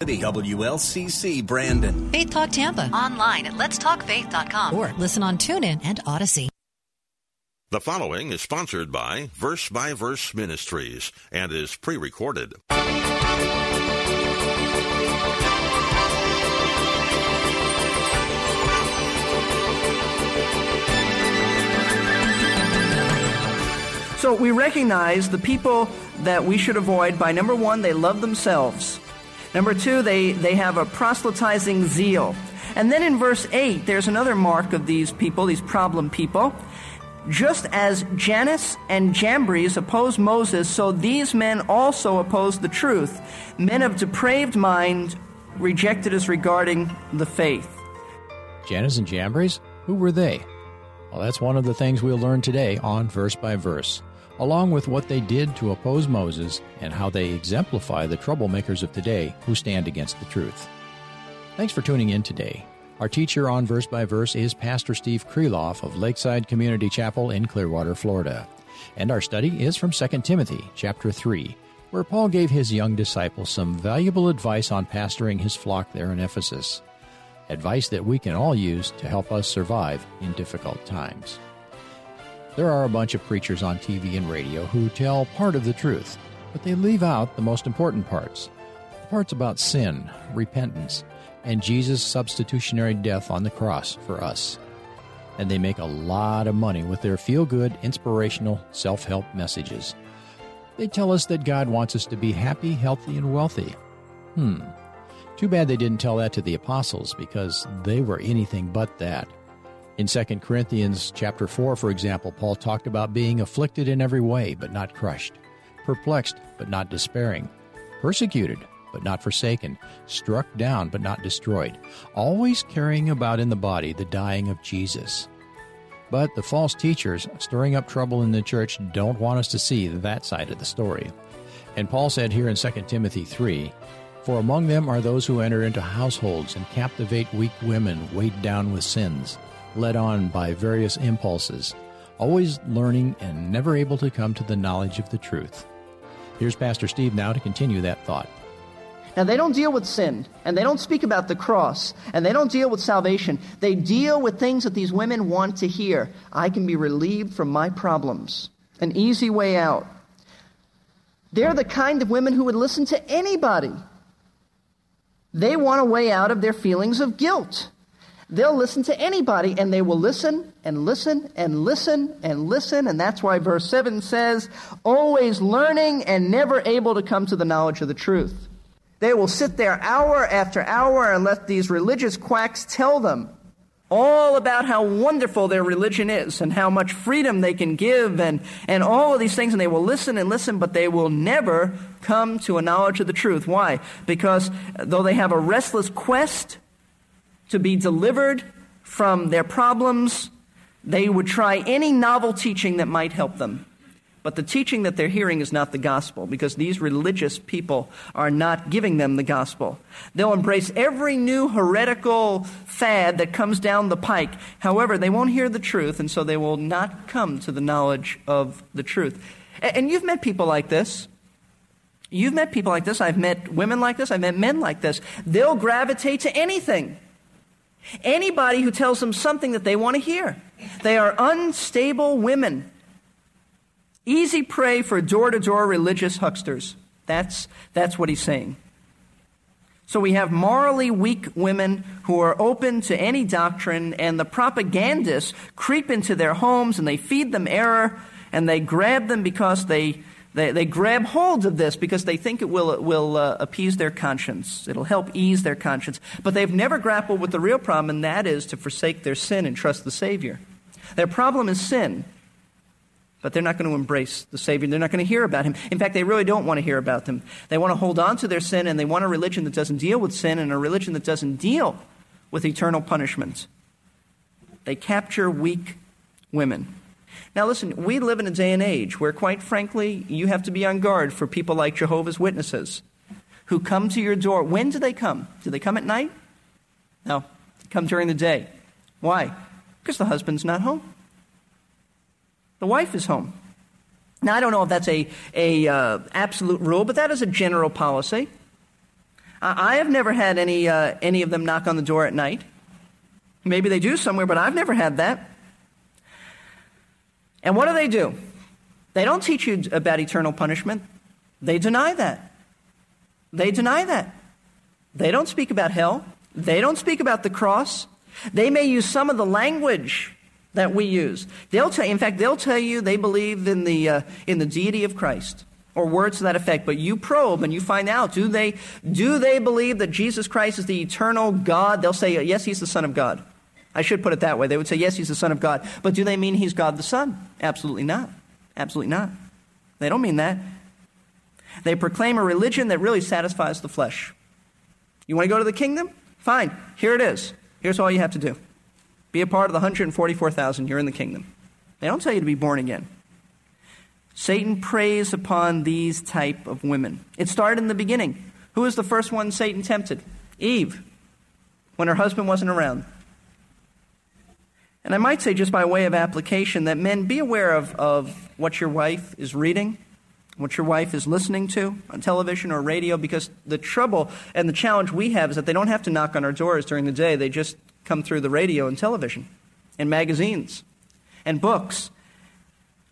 WLCC Brandon. Faith Talk Tampa. Online at letstalkfaith.com. Or listen on TuneIn and Audacy. The following is sponsored by Verse by Verse Ministries and is pre recorded. So we recognize the people that we should avoid by number one, they love themselves. Number two, they, they have a proselytizing zeal. And then in verse 8, there's another mark of these people, these problem people. Just as Jannes and Jambres opposed Moses, so these men also opposed the truth. Men of depraved mind, rejected as regarding the faith. Jannes and Jambres? Who were they? Well, that's one of the things we'll learn today on Verse by Verse along with what they did to oppose Moses and how they exemplify the troublemakers of today who stand against the truth. Thanks for tuning in today. Our teacher on Verse by Verse is Pastor Steve Kreloff of Lakeside Community Chapel in Clearwater, Florida. And our study is from 2 Timothy chapter 3, where Paul gave his young disciples some valuable advice on pastoring his flock there in Ephesus. Advice that we can all use to help us survive in difficult times. There are a bunch of preachers on TV and radio who tell part of the truth, but they leave out the most important parts the parts about sin, repentance, and Jesus' substitutionary death on the cross for us. And they make a lot of money with their feel good, inspirational, self help messages. They tell us that God wants us to be happy, healthy, and wealthy. Hmm. Too bad they didn't tell that to the apostles because they were anything but that. In 2 Corinthians chapter 4, for example, Paul talked about being afflicted in every way, but not crushed, perplexed, but not despairing, persecuted, but not forsaken, struck down, but not destroyed, always carrying about in the body the dying of Jesus. But the false teachers stirring up trouble in the church don't want us to see that side of the story. And Paul said here in 2 Timothy 3 For among them are those who enter into households and captivate weak women weighed down with sins led on by various impulses, always learning and never able to come to the knowledge of the truth. Here's Pastor Steve now to continue that thought. Now, they don't deal with sin, and they don't speak about the cross, and they don't deal with salvation. They deal with things that these women want to hear. I can be relieved from my problems, an easy way out. They're the kind of women who would listen to anybody. They want a way out of their feelings of guilt. They'll listen to anybody and they will listen and listen and listen and listen. And that's why verse 7 says, always learning and never able to come to the knowledge of the truth. They will sit there hour after hour and let these religious quacks tell them all about how wonderful their religion is and how much freedom they can give and, and all of these things. And they will listen and listen, but they will never come to a knowledge of the truth. Why? Because though they have a restless quest to be delivered from their problems, they would try any novel teaching that might help them. But the teaching that they're hearing is not the gospel because these religious people are not giving them the gospel. They'll embrace every new heretical fad that comes down the pike. However, they won't hear the truth, and so they will not come to the knowledge of the truth. And you've met people like this. You've met people like this. I've met women like this. I've met men like this. They'll gravitate to anything. Anybody who tells them something that they want to hear. They are unstable women. Easy prey for door to door religious hucksters. That's, that's what he's saying. So we have morally weak women who are open to any doctrine, and the propagandists creep into their homes and they feed them error and they grab them because they they, they grab hold of this because they think it will, will uh, appease their conscience. It'll help ease their conscience. But they've never grappled with the real problem, and that is to forsake their sin and trust the Savior. Their problem is sin. but they're not going to embrace the Savior. They're not going to hear about Him. In fact, they really don't want to hear about them. They want to hold on to their sin, and they want a religion that doesn't deal with sin and a religion that doesn't deal with eternal punishment. They capture weak women. Now, listen, we live in a day and age where, quite frankly, you have to be on guard for people like Jehovah's Witnesses who come to your door. When do they come? Do they come at night? No, they come during the day. Why? Because the husband's not home. The wife is home. Now, I don't know if that's a, a uh, absolute rule, but that is a general policy. I have never had any, uh, any of them knock on the door at night. Maybe they do somewhere, but I've never had that. And what do they do? They don't teach you about eternal punishment. They deny that. They deny that. They don't speak about hell. They don't speak about the cross. They may use some of the language that we use. They'll tell, in fact, they'll tell you they believe in the, uh, in the deity of Christ or words to that effect. But you probe and you find out do they, do they believe that Jesus Christ is the eternal God? They'll say, yes, he's the Son of God. I should put it that way. They would say, yes, he's the Son of God. But do they mean he's God the Son? Absolutely not. Absolutely not. They don't mean that. They proclaim a religion that really satisfies the flesh. You want to go to the kingdom? Fine. Here it is. Here's all you have to do be a part of the 144,000. You're in the kingdom. They don't tell you to be born again. Satan preys upon these type of women. It started in the beginning. Who was the first one Satan tempted? Eve, when her husband wasn't around. And I might say, just by way of application, that men be aware of, of what your wife is reading, what your wife is listening to on television or radio, because the trouble and the challenge we have is that they don't have to knock on our doors during the day. They just come through the radio and television and magazines and books.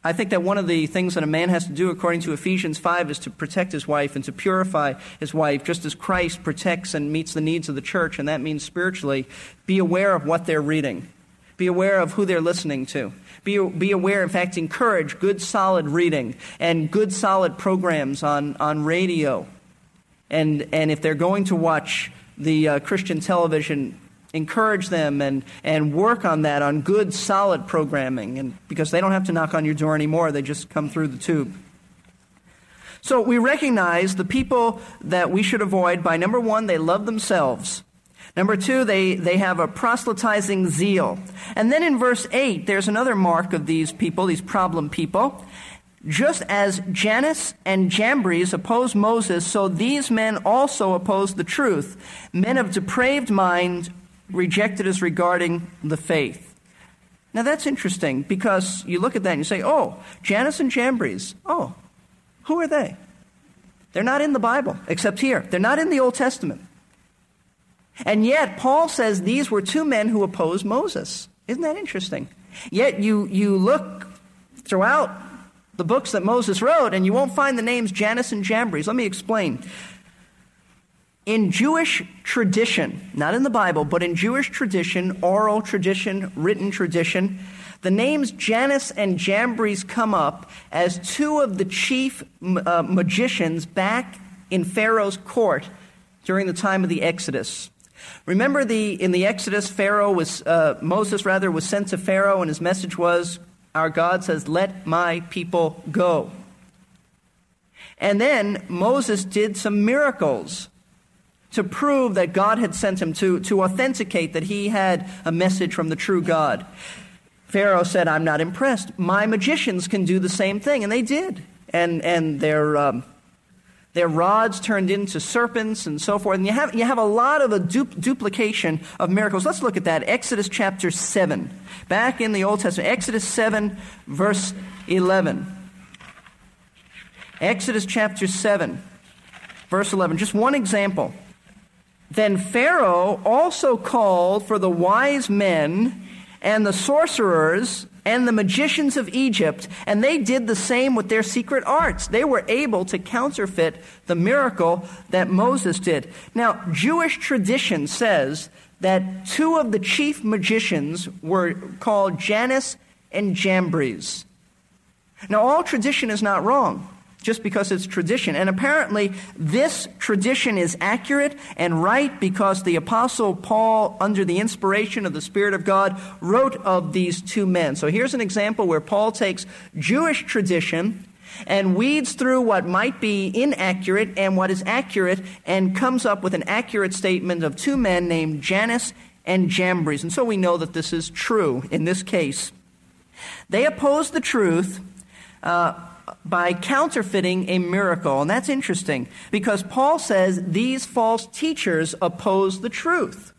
I think that one of the things that a man has to do, according to Ephesians 5, is to protect his wife and to purify his wife, just as Christ protects and meets the needs of the church, and that means spiritually. Be aware of what they're reading, be aware of who they're listening to. Be, be aware, in fact, encourage good, solid reading and good, solid programs on, on radio. And, and if they're going to watch the uh, Christian television, encourage them and, and work on that, on good, solid programming. And because they don't have to knock on your door anymore, they just come through the tube. So we recognize the people that we should avoid by number one, they love themselves. Number two, they, they have a proselytizing zeal. And then in verse 8, there's another mark of these people, these problem people. Just as Jannes and Jambres opposed Moses, so these men also oppose the truth. Men of depraved mind, rejected as regarding the faith. Now that's interesting because you look at that and you say, oh, Jannes and Jambres, oh, who are they? They're not in the Bible, except here. They're not in the Old Testament. And yet, Paul says these were two men who opposed Moses. Isn't that interesting? Yet, you, you look throughout the books that Moses wrote, and you won't find the names Jannes and Jambres. Let me explain. In Jewish tradition, not in the Bible, but in Jewish tradition, oral tradition, written tradition, the names Jannes and Jambres come up as two of the chief uh, magicians back in Pharaoh's court during the time of the Exodus. Remember the in the Exodus, Pharaoh was uh, Moses rather was sent to Pharaoh, and his message was, "Our God says, let my people go." And then Moses did some miracles to prove that God had sent him, to, to authenticate that he had a message from the true God. Pharaoh said, I'm not impressed. My magicians can do the same thing. And they did. And, and their, um, their rods turned into serpents and so forth. And you have, you have a lot of a du- duplication of miracles. Let's look at that. Exodus chapter 7. Back in the Old Testament. Exodus 7, verse 11. Exodus chapter 7, verse 11. Just one example. Then Pharaoh also called for the wise men and the sorcerers and the magicians of Egypt, and they did the same with their secret arts. They were able to counterfeit the miracle that Moses did. Now, Jewish tradition says that two of the chief magicians were called Jannes and Jambres. Now, all tradition is not wrong. Just because it's tradition. And apparently, this tradition is accurate and right because the Apostle Paul, under the inspiration of the Spirit of God, wrote of these two men. So here's an example where Paul takes Jewish tradition and weeds through what might be inaccurate and what is accurate and comes up with an accurate statement of two men named Jannes and Jambres. And so we know that this is true in this case. They oppose the truth. Uh, by counterfeiting a miracle. And that's interesting because Paul says these false teachers oppose the truth.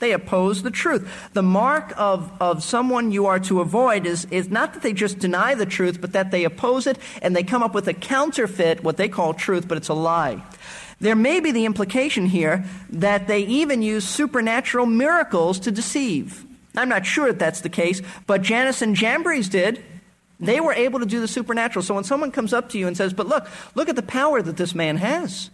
They oppose the truth. The mark of, of someone you are to avoid is, is not that they just deny the truth, but that they oppose it and they come up with a counterfeit, what they call truth, but it's a lie. There may be the implication here that they even use supernatural miracles to deceive. I'm not sure that that's the case, but Jannes and Jambres did. They mm-hmm. were able to do the supernatural. So when someone comes up to you and says, But look, look at the power that this man has.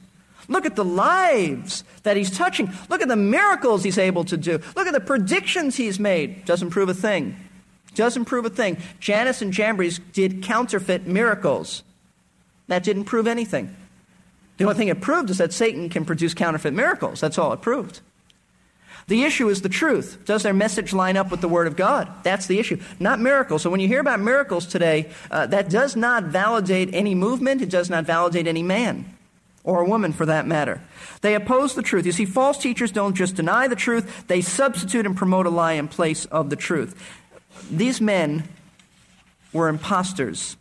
Look at the lives that he's touching. Look at the miracles he's able to do. Look at the predictions he's made. Doesn't prove a thing. Doesn't prove a thing. Jannes and Jambres did counterfeit miracles. That didn't prove anything. The only thing it proved is that Satan can produce counterfeit miracles. That's all it proved. The issue is the truth. Does their message line up with the Word of God? That's the issue, not miracles. So when you hear about miracles today, uh, that does not validate any movement, it does not validate any man or a woman for that matter. They oppose the truth. You see, false teachers don't just deny the truth, they substitute and promote a lie in place of the truth. These men were imposters.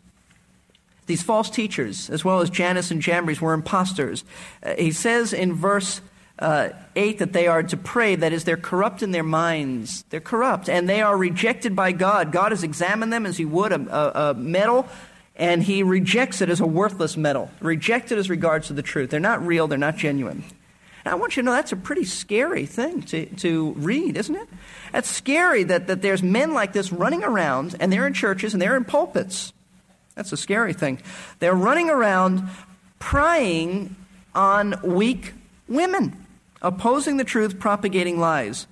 These false teachers, as well as Jannes and Jambres, were imposters. Uh, he says in verse uh, 8 that they are depraved, that is, they're corrupt in their minds. They're corrupt, and they are rejected by God. God has examined them as He would a, a, a metal, and He rejects it as a worthless metal, rejected as regards to the truth. They're not real, they're not genuine. And I want you to know that's a pretty scary thing to, to read, isn't it? That's scary that, that there's men like this running around, and they're in churches and they're in pulpits. That's a scary thing. They're running around prying on weak women opposing the truth, propagating lies.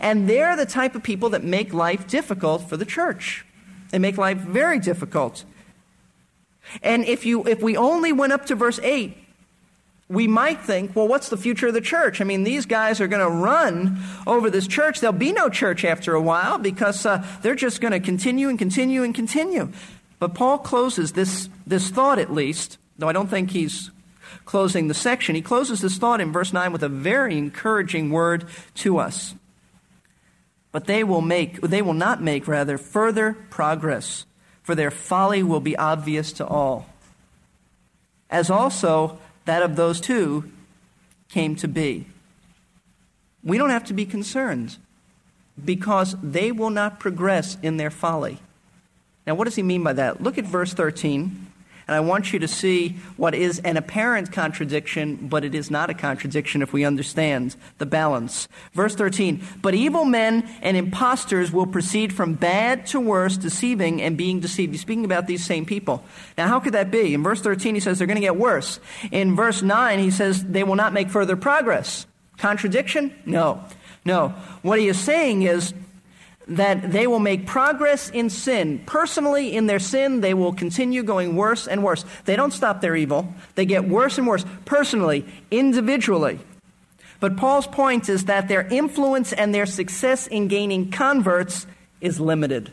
And they're the type of people that make life difficult for the church. They make life very difficult. And if, you, if we only went up to verse 8, we might think, well, what's the future of the church? I mean, these guys are going to run over this church. There'll be no church after a while because uh, they're just going to continue and continue and continue. But Paul closes this, this thought, at least, though I don't think he's closing the section, he closes this thought in verse 9 with a very encouraging word to us. But they will make, they will not make, rather, further progress, for their folly will be obvious to all. As also that of those two came to be. We don't have to be concerned because they will not progress in their folly. Now, what does he mean by that? Look at verse 13. And I want you to see what is an apparent contradiction, but it is not a contradiction if we understand the balance. Verse 13 But evil men and impostors will proceed from bad to worse, deceiving and being deceived. He's speaking about these same people. Now, how could that be? In verse 13, he says they're going to get worse. In verse 9, he says they will not make further progress. Contradiction? No. No. What he is saying is that they will make progress in sin. Personally, in their sin, they will continue going worse and worse. They don't stop their evil, they get worse and worse. Personally, individually. But Paul's point is that their influence and their success in gaining converts is limited.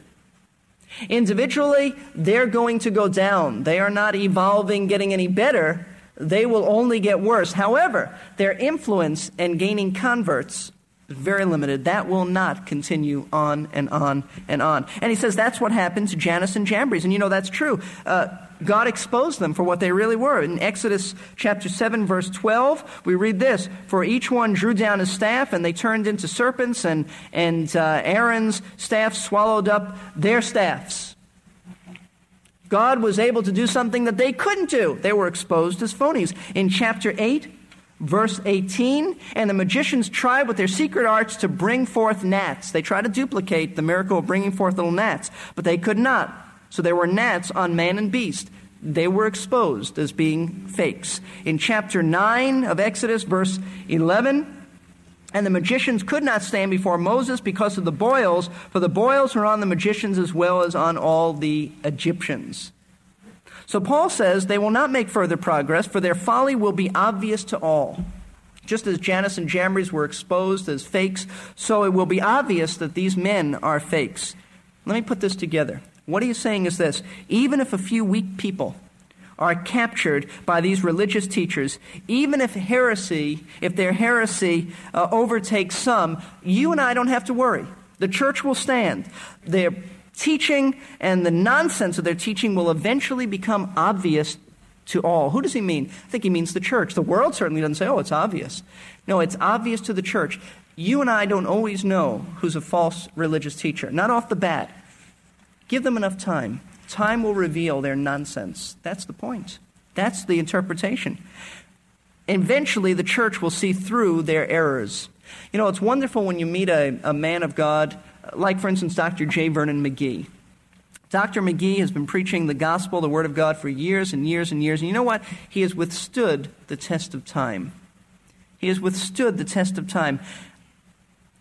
Individually, they're going to go down. They are not evolving, getting any better. They will only get worse. However, their influence and gaining converts very limited. That will not continue on and on and on. And he says that's what happened to Jannes and Jambres. And you know that's true. Uh, God exposed them for what they really were. In Exodus chapter 7, verse 12, we read this For each one drew down his staff, and they turned into serpents, and, and uh, Aaron's staff swallowed up their staffs. God was able to do something that they couldn't do. They were exposed as phonies. In chapter 8, Verse 18, and the magicians tried with their secret arts to bring forth gnats. They tried to duplicate the miracle of bringing forth little gnats, but they could not. So there were gnats on man and beast. They were exposed as being fakes. In chapter 9 of Exodus, verse 11, and the magicians could not stand before Moses because of the boils, for the boils were on the magicians as well as on all the Egyptians. So Paul says they will not make further progress, for their folly will be obvious to all. Just as Jannes and Jambres were exposed as fakes, so it will be obvious that these men are fakes. Let me put this together. What he's saying is this even if a few weak people are captured by these religious teachers, even if heresy, if their heresy uh, overtakes some, you and I don't have to worry. The church will stand. Teaching and the nonsense of their teaching will eventually become obvious to all. Who does he mean? I think he means the church. The world certainly doesn't say, oh, it's obvious. No, it's obvious to the church. You and I don't always know who's a false religious teacher, not off the bat. Give them enough time. Time will reveal their nonsense. That's the point. That's the interpretation. Eventually, the church will see through their errors. You know, it's wonderful when you meet a, a man of God, like, for instance, Dr. J. Vernon McGee. Dr. McGee has been preaching the gospel, the Word of God, for years and years and years. And you know what? He has withstood the test of time. He has withstood the test of time.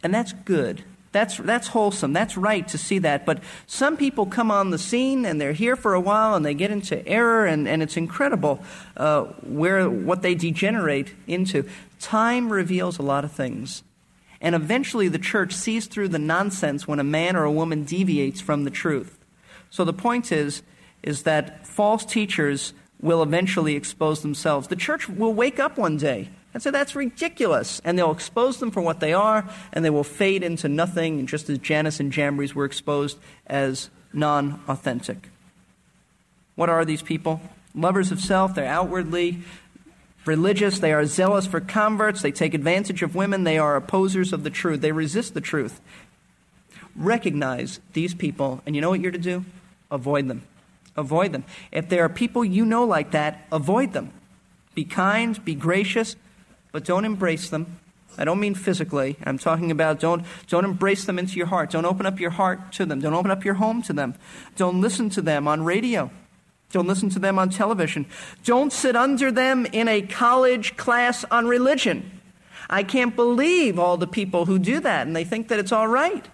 And that's good. That's, that's wholesome. That's right to see that. But some people come on the scene and they're here for a while and they get into error, and, and it's incredible uh, where what they degenerate into. Time reveals a lot of things. And eventually the church sees through the nonsense when a man or a woman deviates from the truth. So the point is, is that false teachers will eventually expose themselves. The church will wake up one day and say, that's ridiculous. And they'll expose them for what they are, and they will fade into nothing, just as Jannes and Jambres were exposed as non authentic. What are these people? Lovers of self, they're outwardly religious, they are zealous for converts, they take advantage of women, they are opposers of the truth, they resist the truth. Recognize these people, and you know what you're to do? Avoid them. Avoid them. If there are people you know like that, avoid them. Be kind, be gracious, but don't embrace them. I don't mean physically. I'm talking about don't, don't embrace them into your heart. Don't open up your heart to them. Don't open up your home to them. Don't listen to them on radio. Don't listen to them on television. Don't sit under them in a college class on religion. I can't believe all the people who do that and they think that it's all right.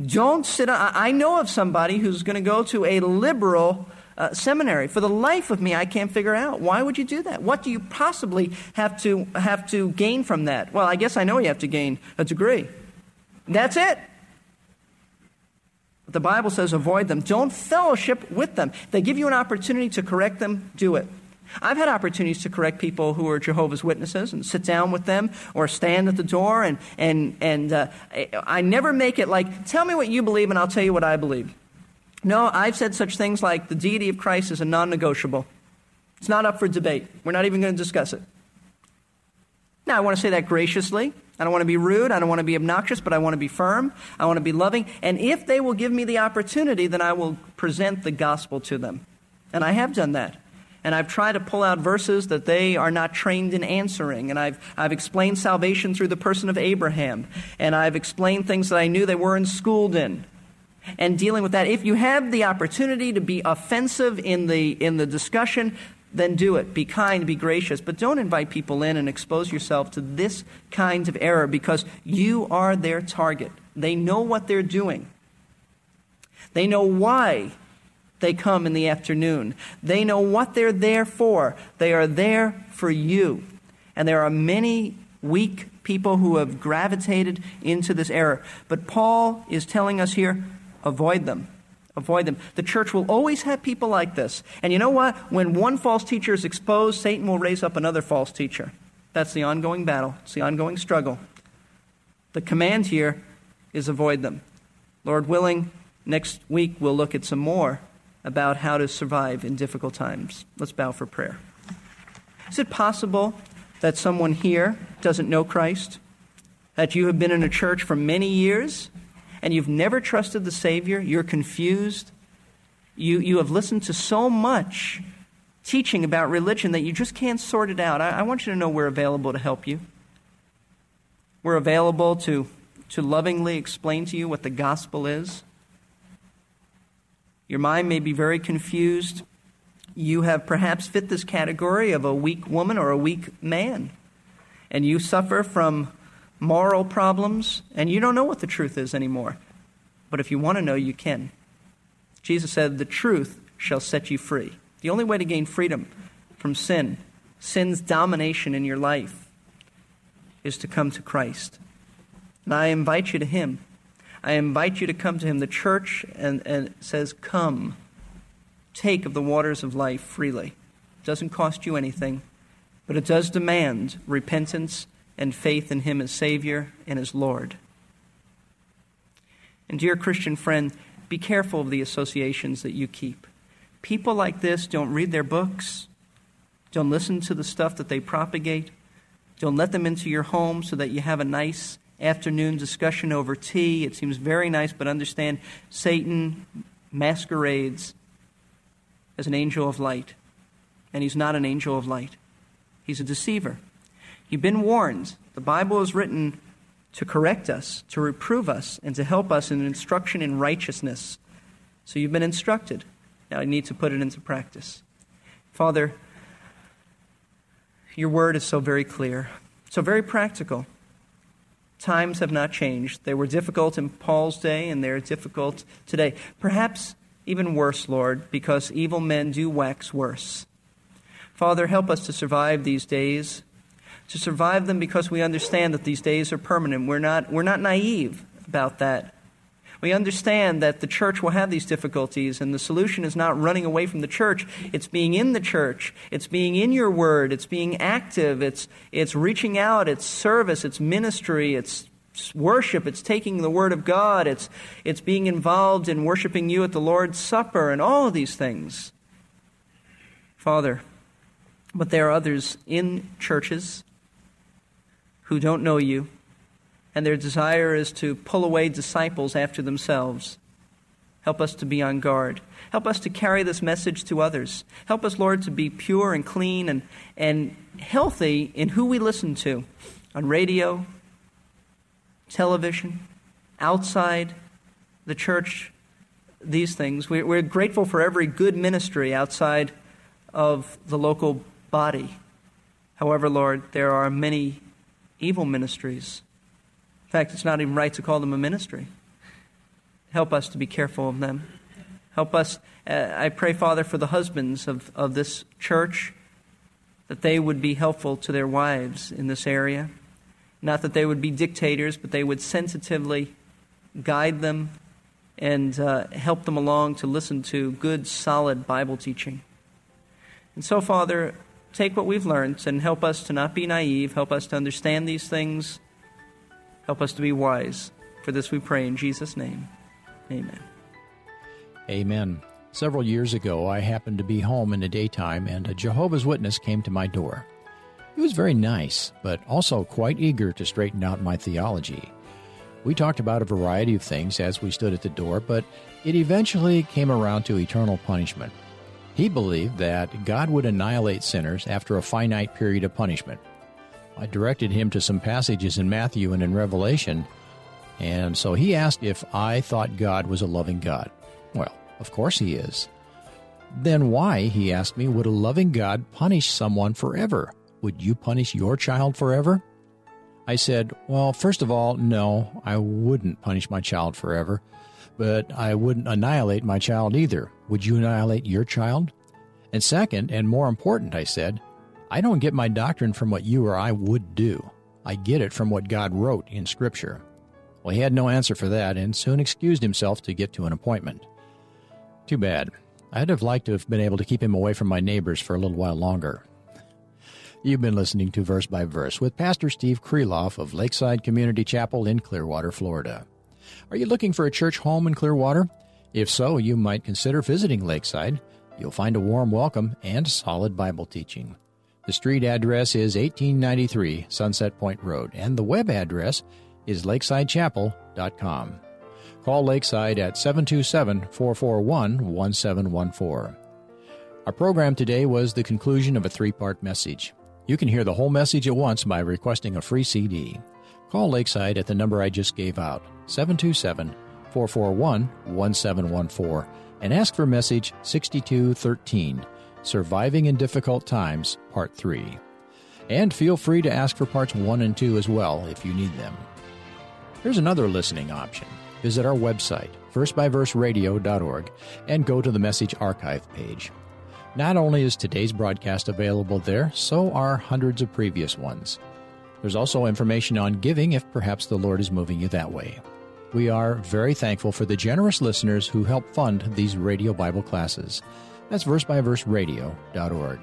Don't sit. I know of somebody who's going to go to a liberal uh, seminary. For the life of me, I can't figure out why would you do that. What do you possibly have to have to gain from that? Well, I guess I know you have to gain a degree. That's it. The Bible says avoid them. Don't fellowship with them. They give you an opportunity to correct them, do it. I've had opportunities to correct people who are Jehovah's Witnesses and sit down with them or stand at the door, and, and, and uh, I never make it like, tell me what you believe and I'll tell you what I believe. No, I've said such things like the deity of Christ is a non negotiable. It's not up for debate. We're not even going to discuss it. Now, I want to say that graciously. I don't want to be rude. I don't want to be obnoxious, but I want to be firm. I want to be loving. And if they will give me the opportunity, then I will present the gospel to them. And I have done that. And I've tried to pull out verses that they are not trained in answering. And I've, I've explained salvation through the person of Abraham. And I've explained things that I knew they weren't schooled in and dealing with that. If you have the opportunity to be offensive in the, in the discussion, then do it. Be kind, be gracious. But don't invite people in and expose yourself to this kind of error because you are their target. They know what they're doing, they know why they come in the afternoon, they know what they're there for. They are there for you. And there are many weak people who have gravitated into this error. But Paul is telling us here Avoid them. Avoid them. The church will always have people like this. And you know what? When one false teacher is exposed, Satan will raise up another false teacher. That's the ongoing battle, it's the ongoing struggle. The command here is avoid them. Lord willing, next week we'll look at some more about how to survive in difficult times. Let's bow for prayer. Is it possible that someone here doesn't know Christ? That you have been in a church for many years and you've never trusted the Savior, you're confused, you, you have listened to so much teaching about religion that you just can't sort it out. I, I want you to know we're available to help you. We're available to, to lovingly explain to you what the gospel is. Your mind may be very confused. You have perhaps fit this category of a weak woman or a weak man, and you suffer from moral problems, and you don't know what the truth is anymore. But if you want to know, you can. Jesus said, The truth shall set you free. The only way to gain freedom from sin, sin's domination in your life, is to come to Christ. And I invite you to Him. I invite you to come to Him. The church and, and says, Come, take of the waters of life freely. It doesn't cost you anything, but it does demand repentance and faith in Him as Savior and as Lord. And, dear Christian friend, be careful of the associations that you keep. People like this don't read their books, don't listen to the stuff that they propagate, don't let them into your home so that you have a nice afternoon discussion over tea. It seems very nice, but understand Satan masquerades as an angel of light, and he's not an angel of light. He's a deceiver. You've been warned. The Bible is written to correct us, to reprove us, and to help us in instruction in righteousness. So you've been instructed. Now I need to put it into practice. Father, your word is so very clear, so very practical. Times have not changed. They were difficult in Paul's day, and they're difficult today. Perhaps even worse, Lord, because evil men do wax worse. Father, help us to survive these days, to survive them because we understand that these days are permanent. We're not, we're not naive about that. We understand that the church will have these difficulties, and the solution is not running away from the church. It's being in the church. It's being in your word. It's being active. It's, it's reaching out. It's service. It's ministry. It's worship. It's taking the word of God. It's, it's being involved in worshiping you at the Lord's Supper, and all of these things. Father, but there are others in churches who don't know you, and their desire is to pull away disciples after themselves. Help us to be on guard. Help us to carry this message to others. Help us, Lord, to be pure and clean and, and healthy in who we listen to on radio, television, outside the church, these things. We're grateful for every good ministry outside of the local body. However, Lord, there are many evil ministries. In fact, it's not even right to call them a ministry. Help us to be careful of them. Help us, uh, I pray, Father, for the husbands of, of this church, that they would be helpful to their wives in this area. Not that they would be dictators, but they would sensitively guide them and uh, help them along to listen to good, solid Bible teaching. And so, Father, take what we've learned and help us to not be naive, help us to understand these things, help us to be wise. For this we pray in Jesus' name. Amen. Amen. Several years ago, I happened to be home in the daytime, and a Jehovah's Witness came to my door. He was very nice, but also quite eager to straighten out my theology. We talked about a variety of things as we stood at the door, but it eventually came around to eternal punishment. He believed that God would annihilate sinners after a finite period of punishment. I directed him to some passages in Matthew and in Revelation, and so he asked if I thought God was a loving God. Well, of course he is. Then why, he asked me, would a loving God punish someone forever? Would you punish your child forever? I said, Well, first of all, no, I wouldn't punish my child forever but I wouldn't annihilate my child either. Would you annihilate your child? And second, and more important, I said, I don't get my doctrine from what you or I would do. I get it from what God wrote in Scripture. Well, he had no answer for that and soon excused himself to get to an appointment. Too bad. I'd have liked to have been able to keep him away from my neighbors for a little while longer. You've been listening to Verse by Verse with Pastor Steve Kreloff of Lakeside Community Chapel in Clearwater, Florida. Are you looking for a church home in Clearwater? If so, you might consider visiting Lakeside. You'll find a warm welcome and solid Bible teaching. The street address is 1893 Sunset Point Road, and the web address is lakesidechapel.com. Call Lakeside at 727 441 1714. Our program today was the conclusion of a three part message. You can hear the whole message at once by requesting a free CD. Call Lakeside at the number I just gave out, 727 441 1714, and ask for message 6213 Surviving in Difficult Times, Part 3. And feel free to ask for parts 1 and 2 as well if you need them. There's another listening option. Visit our website, versebyverseradio.org, and go to the message archive page. Not only is today's broadcast available there, so are hundreds of previous ones. There's also information on giving if perhaps the Lord is moving you that way. We are very thankful for the generous listeners who help fund these radio Bible classes. That's versebyverseradio.org.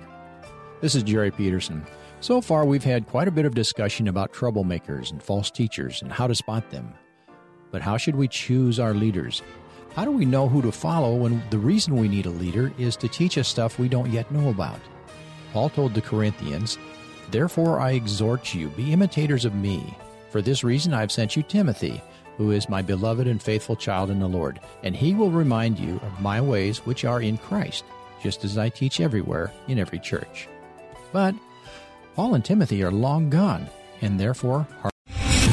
This is Jerry Peterson. So far, we've had quite a bit of discussion about troublemakers and false teachers and how to spot them. But how should we choose our leaders? How do we know who to follow when the reason we need a leader is to teach us stuff we don't yet know about? Paul told the Corinthians, Therefore I exhort you, be imitators of me. For this reason I have sent you Timothy, who is my beloved and faithful child in the Lord, and he will remind you of my ways which are in Christ, just as I teach everywhere in every church. But Paul and Timothy are long gone, and therefore